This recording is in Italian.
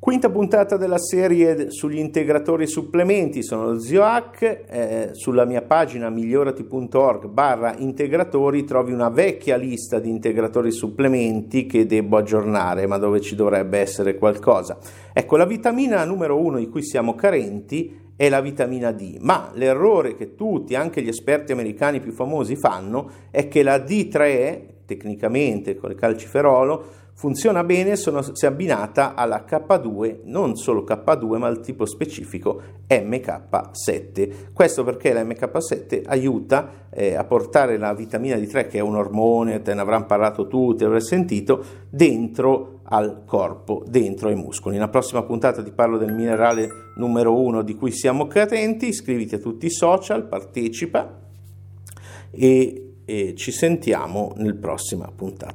Quinta puntata della serie sugli integratori e supplementi, sono lo Zio Hack, eh, sulla mia pagina migliorati.org barra integratori trovi una vecchia lista di integratori e supplementi che devo aggiornare ma dove ci dovrebbe essere qualcosa. Ecco, la vitamina numero uno di cui siamo carenti è la vitamina D, ma l'errore che tutti, anche gli esperti americani più famosi, fanno è che la D3, tecnicamente con il calciferolo, funziona bene se abbinata alla K2, non solo K2 ma al tipo specifico MK7. Questo perché la MK7 aiuta eh, a portare la vitamina D3, che è un ormone, te ne avranno parlato tutti, avrei sentito, dentro al corpo, dentro ai muscoli. Nella prossima puntata ti parlo del minerale numero uno di cui siamo carenti, iscriviti a tutti i social, partecipa e, e ci sentiamo nella prossima puntata.